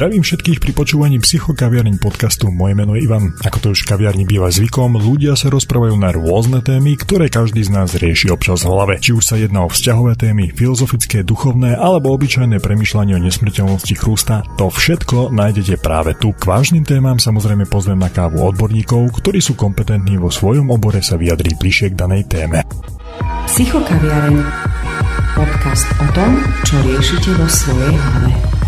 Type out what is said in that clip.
Zdravím všetkých pri počúvaní Psychokaviarní podcastu. Moje meno je Ivan. Ako to už v kaviarni býva zvykom, ľudia sa rozprávajú na rôzne témy, ktoré každý z nás rieši občas v hlave. Či už sa jedná o vzťahové témy, filozofické, duchovné alebo obyčajné premyšľanie o nesmrteľnosti chrústa, to všetko nájdete práve tu. K vážnym témam samozrejme pozvem na kávu odborníkov, ktorí sú kompetentní vo svojom obore sa vyjadriť bližšie k danej téme. Psychokaviareň. Podcast o tom, čo riešite vo svojej hlave.